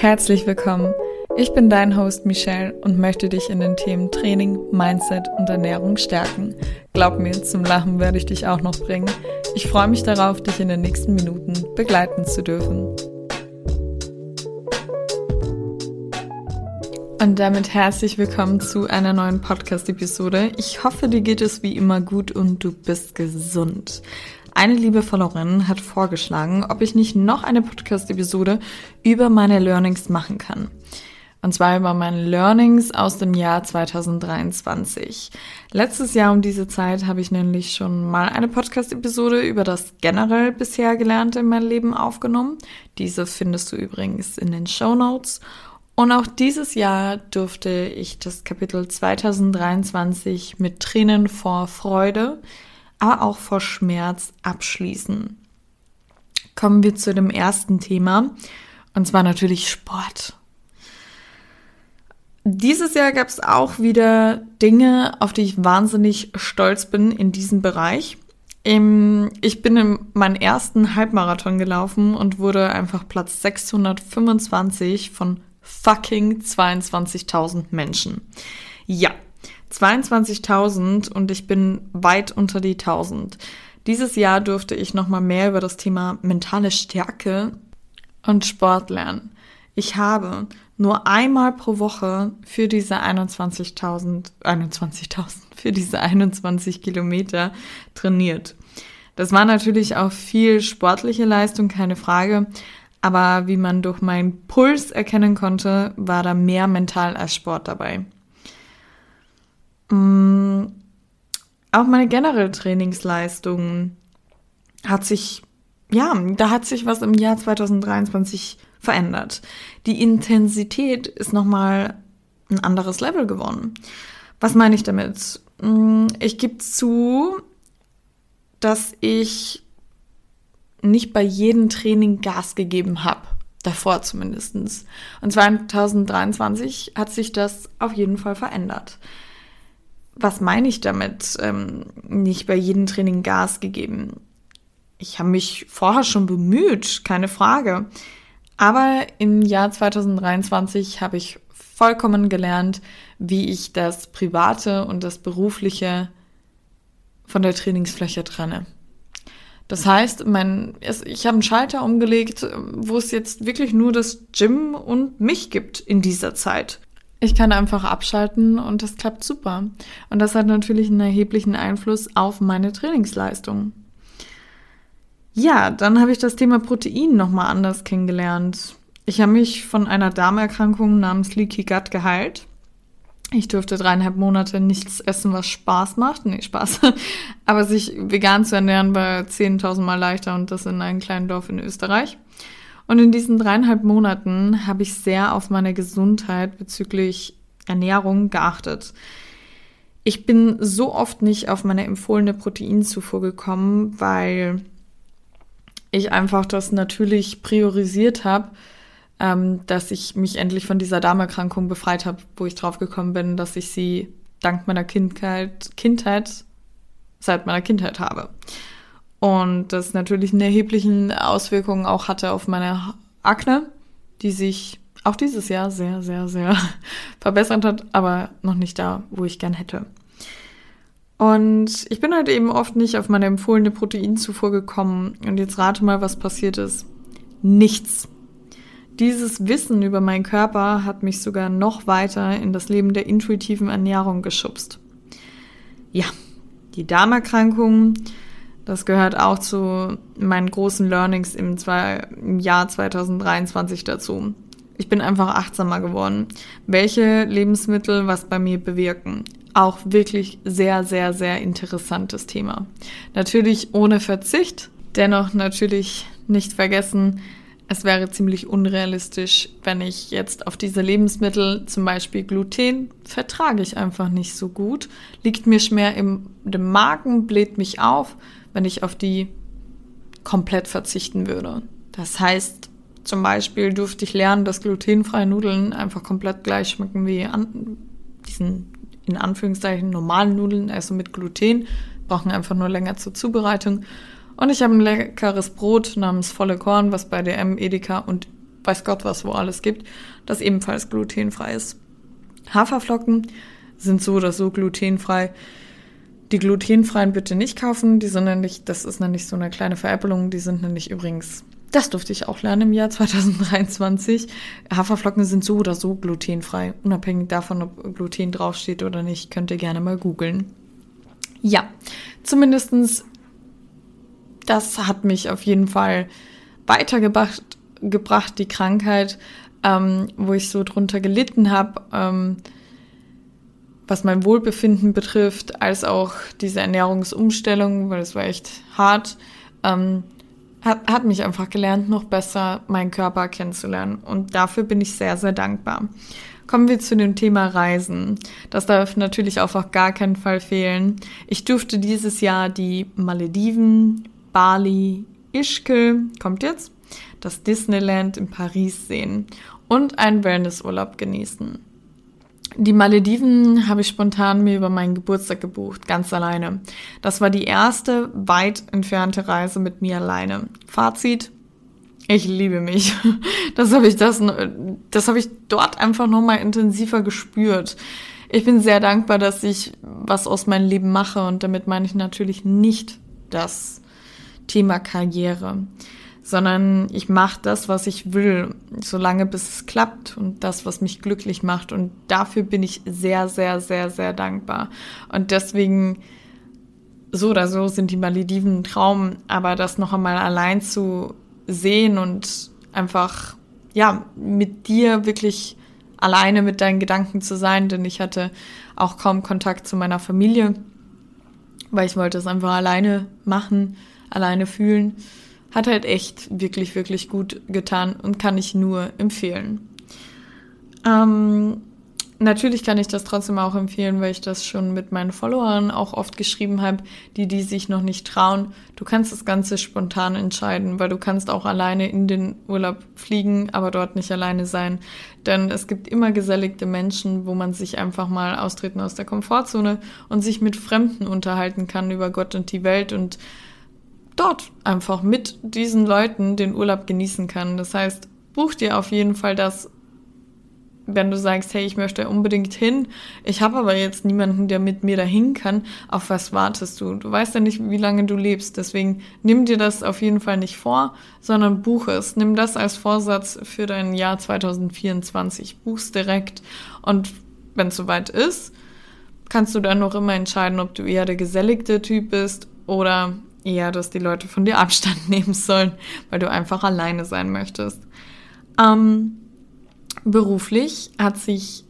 Herzlich willkommen. Ich bin dein Host Michelle und möchte dich in den Themen Training, Mindset und Ernährung stärken. Glaub mir, zum Lachen werde ich dich auch noch bringen. Ich freue mich darauf, dich in den nächsten Minuten begleiten zu dürfen. Und damit herzlich willkommen zu einer neuen Podcast-Episode. Ich hoffe, dir geht es wie immer gut und du bist gesund. Eine liebe Followerin hat vorgeschlagen, ob ich nicht noch eine Podcast-Episode über meine Learnings machen kann. Und zwar über meine Learnings aus dem Jahr 2023. Letztes Jahr um diese Zeit habe ich nämlich schon mal eine Podcast-Episode über das generell bisher Gelernte in meinem Leben aufgenommen. Diese findest du übrigens in den Show Notes. Und auch dieses Jahr durfte ich das Kapitel 2023 mit Tränen vor Freude aber auch vor Schmerz abschließen. Kommen wir zu dem ersten Thema, und zwar natürlich Sport. Dieses Jahr gab es auch wieder Dinge, auf die ich wahnsinnig stolz bin in diesem Bereich. Ich bin in meinen ersten Halbmarathon gelaufen und wurde einfach Platz 625 von fucking 22.000 Menschen. Ja, 22.000 und ich bin weit unter die 1000. Dieses Jahr durfte ich nochmal mehr über das Thema mentale Stärke und Sport lernen. Ich habe nur einmal pro Woche für diese 21.000, 21.000, für diese 21 Kilometer trainiert. Das war natürlich auch viel sportliche Leistung, keine Frage. Aber wie man durch meinen Puls erkennen konnte, war da mehr mental als Sport dabei. Mm, auch meine generelle Trainingsleistung hat sich, ja, da hat sich was im Jahr 2023 verändert. Die Intensität ist nochmal ein anderes Level geworden. Was meine ich damit? Mm, ich gebe zu, dass ich nicht bei jedem Training Gas gegeben habe. Davor zumindestens. Und 2023 hat sich das auf jeden Fall verändert was meine ich damit? Ähm, nicht bei jedem Training Gas gegeben. Ich habe mich vorher schon bemüht, keine Frage. Aber im Jahr 2023 habe ich vollkommen gelernt, wie ich das Private und das Berufliche von der Trainingsfläche trenne. Das heißt, mein, ich habe einen Schalter umgelegt, wo es jetzt wirklich nur das Gym und mich gibt in dieser Zeit. Ich kann einfach abschalten und das klappt super. Und das hat natürlich einen erheblichen Einfluss auf meine Trainingsleistung. Ja, dann habe ich das Thema Protein nochmal anders kennengelernt. Ich habe mich von einer Darmerkrankung namens Leaky Gut geheilt. Ich durfte dreieinhalb Monate nichts essen, was Spaß macht. Nee, Spaß. Aber sich vegan zu ernähren war 10.000 Mal leichter und das in einem kleinen Dorf in Österreich. Und in diesen dreieinhalb Monaten habe ich sehr auf meine Gesundheit bezüglich Ernährung geachtet. Ich bin so oft nicht auf meine empfohlene Proteinzufuhr gekommen, weil ich einfach das natürlich priorisiert habe, ähm, dass ich mich endlich von dieser Darmerkrankung befreit habe, wo ich drauf gekommen bin, dass ich sie dank meiner Kindheit, Kindheit seit meiner Kindheit habe. Und das natürlich eine erheblichen Auswirkungen auch hatte auf meine Akne, die sich auch dieses Jahr sehr, sehr, sehr verbessert hat, aber noch nicht da, wo ich gern hätte. Und ich bin halt eben oft nicht auf meine empfohlene Proteinzufuhr gekommen. Und jetzt rate mal, was passiert ist. Nichts. Dieses Wissen über meinen Körper hat mich sogar noch weiter in das Leben der intuitiven Ernährung geschubst. Ja, die Darmerkrankung, das gehört auch zu meinen großen Learnings im, zwei, im Jahr 2023 dazu. Ich bin einfach achtsamer geworden, welche Lebensmittel was bei mir bewirken. Auch wirklich sehr, sehr, sehr interessantes Thema. Natürlich ohne Verzicht, dennoch natürlich nicht vergessen, es wäre ziemlich unrealistisch, wenn ich jetzt auf diese Lebensmittel, zum Beispiel Gluten, vertrage ich einfach nicht so gut, liegt mir schwer im Magen, bläht mich auf wenn ich auf die komplett verzichten würde. Das heißt, zum Beispiel durfte ich lernen, dass glutenfreie Nudeln einfach komplett gleich schmecken wie an diesen in Anführungszeichen normalen Nudeln, also mit Gluten, brauchen einfach nur länger zur Zubereitung. Und ich habe ein leckeres Brot namens Volle Korn, was bei DM, Edeka und weiß Gott was wo alles gibt, das ebenfalls glutenfrei ist. Haferflocken sind so oder so glutenfrei. Die glutenfreien bitte nicht kaufen, die sind nämlich, das ist nämlich so eine kleine Veräppelung, die sind nämlich übrigens, das durfte ich auch lernen im Jahr 2023. Haferflocken sind so oder so glutenfrei, unabhängig davon, ob Gluten draufsteht oder nicht, könnt ihr gerne mal googeln. Ja, zumindestens das hat mich auf jeden Fall weitergebracht, gebracht, die Krankheit, ähm, wo ich so drunter gelitten habe. Ähm, was mein Wohlbefinden betrifft, als auch diese Ernährungsumstellung, weil es war echt hart, ähm, hat, hat mich einfach gelernt, noch besser meinen Körper kennenzulernen. Und dafür bin ich sehr, sehr dankbar. Kommen wir zu dem Thema Reisen. Das darf natürlich auch auf gar keinen Fall fehlen. Ich durfte dieses Jahr die Malediven, Bali, Ischgl, kommt jetzt, das Disneyland in Paris sehen und einen Wellnessurlaub genießen. Die Malediven habe ich spontan mir über meinen Geburtstag gebucht, ganz alleine. Das war die erste weit entfernte Reise mit mir alleine. Fazit, ich liebe mich. Das habe ich das, das habe ich dort einfach nochmal intensiver gespürt. Ich bin sehr dankbar, dass ich was aus meinem Leben mache und damit meine ich natürlich nicht das Thema Karriere sondern ich mache das, was ich will, solange bis es klappt und das, was mich glücklich macht. Und dafür bin ich sehr, sehr, sehr, sehr dankbar. Und deswegen, so oder so sind die Malediven ein Traum, aber das noch einmal allein zu sehen und einfach, ja, mit dir wirklich alleine mit deinen Gedanken zu sein, denn ich hatte auch kaum Kontakt zu meiner Familie, weil ich wollte es einfach alleine machen, alleine fühlen hat halt echt wirklich, wirklich gut getan und kann ich nur empfehlen. Ähm, natürlich kann ich das trotzdem auch empfehlen, weil ich das schon mit meinen Followern auch oft geschrieben habe, die, die sich noch nicht trauen. Du kannst das Ganze spontan entscheiden, weil du kannst auch alleine in den Urlaub fliegen, aber dort nicht alleine sein. Denn es gibt immer geselligte Menschen, wo man sich einfach mal austreten aus der Komfortzone und sich mit Fremden unterhalten kann über Gott und die Welt und dort einfach mit diesen Leuten den Urlaub genießen kann. Das heißt, buch dir auf jeden Fall das, wenn du sagst, hey, ich möchte unbedingt hin, ich habe aber jetzt niemanden, der mit mir dahin kann, auf was wartest du? Du weißt ja nicht, wie lange du lebst, deswegen nimm dir das auf jeden Fall nicht vor, sondern buche es. Nimm das als Vorsatz für dein Jahr 2024. Buch's direkt und wenn es soweit ist, kannst du dann noch immer entscheiden, ob du eher der geselligte Typ bist oder eher, dass die Leute von dir Abstand nehmen sollen, weil du einfach alleine sein möchtest. Ähm, beruflich hat sich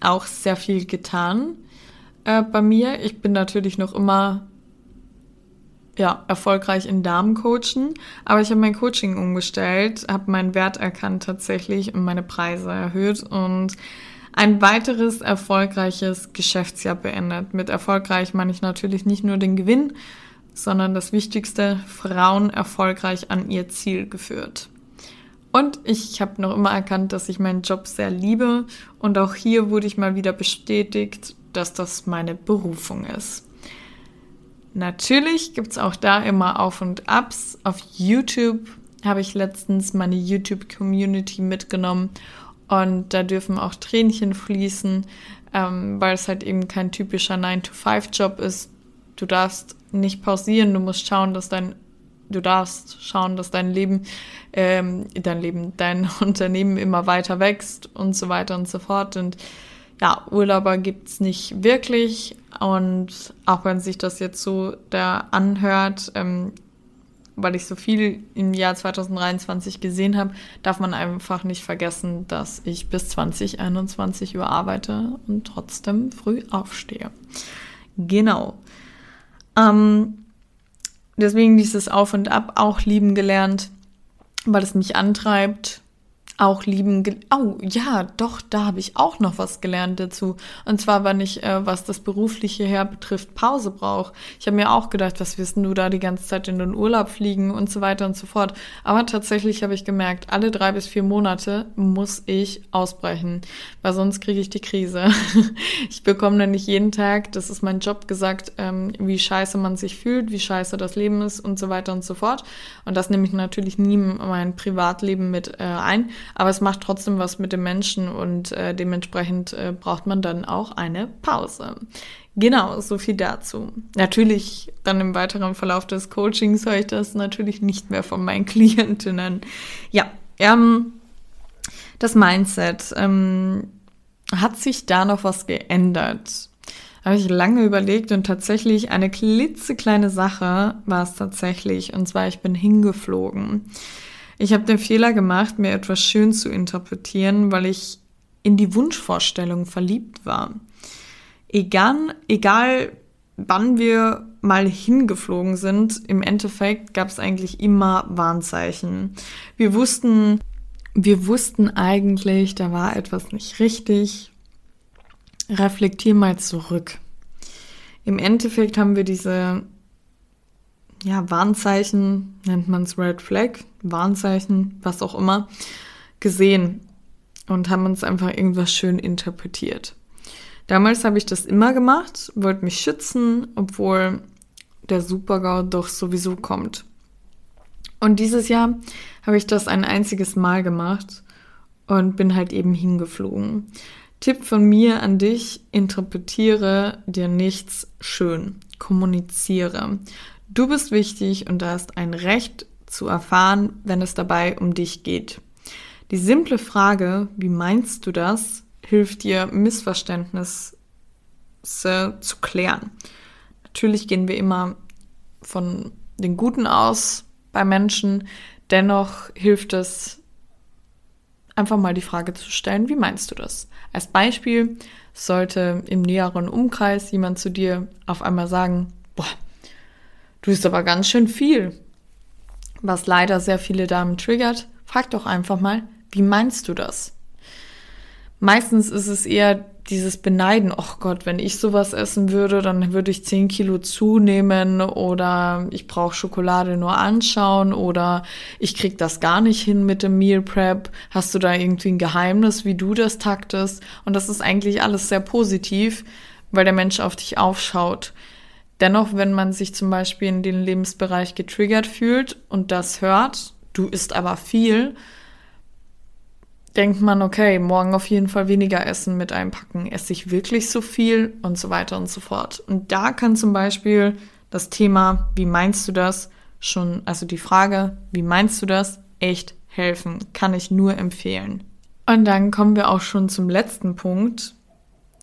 auch sehr viel getan äh, bei mir. Ich bin natürlich noch immer ja, erfolgreich in Damencoachen, aber ich habe mein Coaching umgestellt, habe meinen Wert erkannt tatsächlich und meine Preise erhöht und ein weiteres erfolgreiches Geschäftsjahr beendet. Mit erfolgreich meine ich natürlich nicht nur den Gewinn, sondern das Wichtigste, Frauen erfolgreich an ihr Ziel geführt. Und ich habe noch immer erkannt, dass ich meinen Job sehr liebe und auch hier wurde ich mal wieder bestätigt, dass das meine Berufung ist. Natürlich gibt es auch da immer Auf und Abs. Auf YouTube habe ich letztens meine YouTube-Community mitgenommen und da dürfen auch Tränchen fließen, ähm, weil es halt eben kein typischer 9-to-5-Job ist. Du darfst nicht pausieren. Du musst schauen, dass dein, du darfst schauen, dass dein Leben, ähm, dein Leben, dein Unternehmen immer weiter wächst und so weiter und so fort. Und ja, Urlauber gibt's nicht wirklich. Und auch wenn sich das jetzt so da anhört, ähm, weil ich so viel im Jahr 2023 gesehen habe, darf man einfach nicht vergessen, dass ich bis 2021 überarbeite und trotzdem früh aufstehe. Genau. Ähm, deswegen dieses Auf und Ab auch lieben gelernt, weil es mich antreibt. Auch lieben. Oh ja, doch, da habe ich auch noch was gelernt dazu. Und zwar, wann ich, äh, was das berufliche her betrifft, Pause brauche. Ich habe mir auch gedacht, was wirst du da die ganze Zeit in den Urlaub fliegen und so weiter und so fort. Aber tatsächlich habe ich gemerkt, alle drei bis vier Monate muss ich ausbrechen, weil sonst kriege ich die Krise. ich bekomme dann nicht jeden Tag, das ist mein Job, gesagt, ähm, wie scheiße man sich fühlt, wie scheiße das Leben ist und so weiter und so fort. Und das nehme ich natürlich nie in mein Privatleben mit äh, ein. Aber es macht trotzdem was mit dem Menschen und äh, dementsprechend äh, braucht man dann auch eine Pause. Genau, so viel dazu. Natürlich dann im weiteren Verlauf des Coachings höre ich das natürlich nicht mehr von meinen Klientinnen. Ja, ähm, das Mindset. Ähm, hat sich da noch was geändert? Habe ich lange überlegt und tatsächlich eine klitzekleine Sache war es tatsächlich. Und zwar, ich bin hingeflogen. Ich habe den Fehler gemacht, mir etwas schön zu interpretieren, weil ich in die Wunschvorstellung verliebt war. Egal, egal wann wir mal hingeflogen sind, im Endeffekt gab es eigentlich immer Warnzeichen. Wir wussten, wir wussten eigentlich, da war etwas nicht richtig. Reflektier mal zurück. Im Endeffekt haben wir diese ja, Warnzeichen, nennt man es Red Flag, Warnzeichen, was auch immer, gesehen und haben uns einfach irgendwas schön interpretiert. Damals habe ich das immer gemacht, wollte mich schützen, obwohl der Supergau doch sowieso kommt. Und dieses Jahr habe ich das ein einziges Mal gemacht und bin halt eben hingeflogen. Tipp von mir an dich, interpretiere dir nichts schön, kommuniziere. Du bist wichtig und hast ein Recht zu erfahren, wenn es dabei um dich geht. Die simple Frage, wie meinst du das, hilft dir, Missverständnisse zu klären. Natürlich gehen wir immer von den Guten aus bei Menschen, dennoch hilft es, einfach mal die Frage zu stellen, wie meinst du das? Als Beispiel sollte im näheren Umkreis jemand zu dir auf einmal sagen, boah, Du bist aber ganz schön viel. Was leider sehr viele Damen triggert, frag doch einfach mal, wie meinst du das? Meistens ist es eher dieses Beneiden, oh Gott, wenn ich sowas essen würde, dann würde ich 10 Kilo zunehmen oder ich brauche Schokolade nur anschauen oder ich krieg das gar nicht hin mit dem Meal Prep. Hast du da irgendwie ein Geheimnis, wie du das taktest? Und das ist eigentlich alles sehr positiv, weil der Mensch auf dich aufschaut. Dennoch, wenn man sich zum Beispiel in den Lebensbereich getriggert fühlt und das hört, du isst aber viel, denkt man, okay, morgen auf jeden Fall weniger Essen mit einpacken. Esse ich wirklich so viel und so weiter und so fort. Und da kann zum Beispiel das Thema, wie meinst du das, schon, also die Frage, wie meinst du das, echt helfen. Kann ich nur empfehlen. Und dann kommen wir auch schon zum letzten Punkt,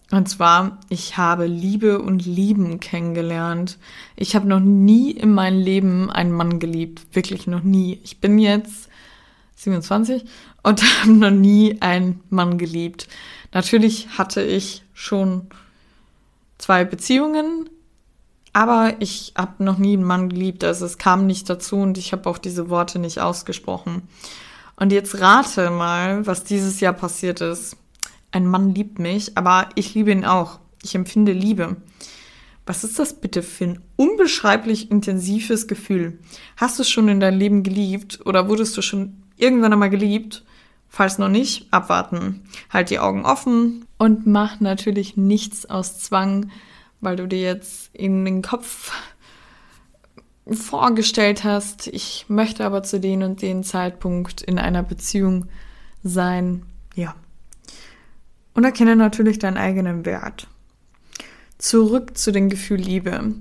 und zwar, ich habe Liebe und Lieben kennengelernt. Ich habe noch nie in meinem Leben einen Mann geliebt. Wirklich noch nie. Ich bin jetzt 27 und habe noch nie einen Mann geliebt. Natürlich hatte ich schon zwei Beziehungen, aber ich habe noch nie einen Mann geliebt. Also es kam nicht dazu und ich habe auch diese Worte nicht ausgesprochen. Und jetzt rate mal, was dieses Jahr passiert ist ein Mann liebt mich, aber ich liebe ihn auch. Ich empfinde Liebe. Was ist das bitte für ein unbeschreiblich intensives Gefühl? Hast du schon in deinem Leben geliebt oder wurdest du schon irgendwann einmal geliebt? Falls noch nicht, abwarten. Halt die Augen offen und mach natürlich nichts aus Zwang, weil du dir jetzt in den Kopf vorgestellt hast, ich möchte aber zu den und den Zeitpunkt in einer Beziehung sein. Ja, und erkenne natürlich deinen eigenen Wert. Zurück zu dem Gefühl Liebe.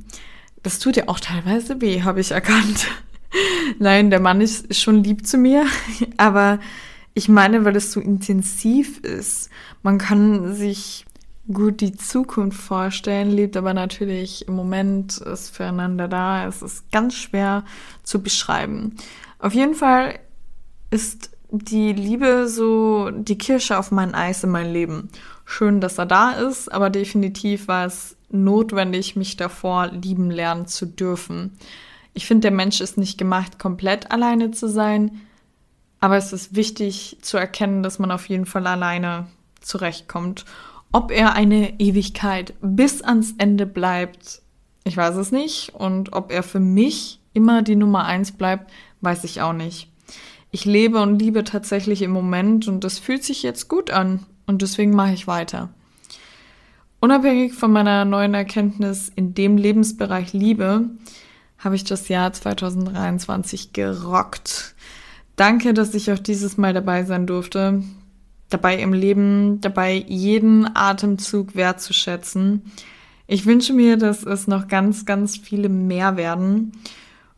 Das tut ja auch teilweise weh, habe ich erkannt. Nein, der Mann ist schon lieb zu mir, aber ich meine, weil es so intensiv ist. Man kann sich gut die Zukunft vorstellen, lebt aber natürlich im Moment ist füreinander da. Es ist ganz schwer zu beschreiben. Auf jeden Fall ist die Liebe so die Kirsche auf mein Eis in mein Leben. Schön, dass er da ist, aber definitiv war es notwendig, mich davor lieben lernen zu dürfen. Ich finde, der Mensch ist nicht gemacht, komplett alleine zu sein, Aber es ist wichtig zu erkennen, dass man auf jeden Fall alleine zurechtkommt. Ob er eine Ewigkeit bis ans Ende bleibt, ich weiß es nicht. Und ob er für mich immer die Nummer eins bleibt, weiß ich auch nicht. Ich lebe und liebe tatsächlich im Moment und das fühlt sich jetzt gut an und deswegen mache ich weiter. Unabhängig von meiner neuen Erkenntnis in dem Lebensbereich Liebe, habe ich das Jahr 2023 gerockt. Danke, dass ich auch dieses Mal dabei sein durfte. Dabei im Leben, dabei jeden Atemzug wertzuschätzen. Ich wünsche mir, dass es noch ganz, ganz viele mehr werden.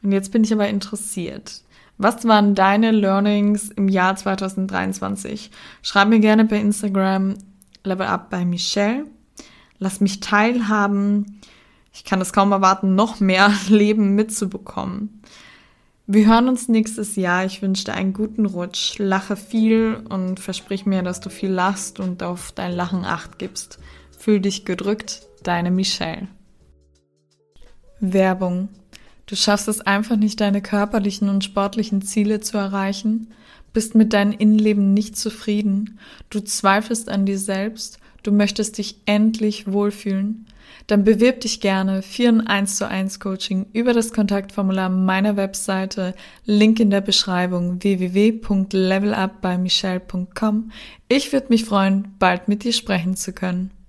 Und jetzt bin ich aber interessiert. Was waren deine Learnings im Jahr 2023? Schreib mir gerne bei Instagram Level Up bei Michelle. Lass mich teilhaben. Ich kann es kaum erwarten, noch mehr Leben mitzubekommen. Wir hören uns nächstes Jahr. Ich wünsche dir einen guten Rutsch, lache viel und versprich mir, dass du viel lachst und auf dein Lachen acht gibst. Fühl dich gedrückt, deine Michelle. Werbung. Du schaffst es einfach nicht, deine körperlichen und sportlichen Ziele zu erreichen, bist mit deinem Innenleben nicht zufrieden, du zweifelst an dir selbst, du möchtest dich endlich wohlfühlen, dann bewirb dich gerne für ein 1 zu 1 Coaching über das Kontaktformular meiner Webseite, Link in der Beschreibung www.levelupbymichelle.com. Ich würde mich freuen, bald mit dir sprechen zu können.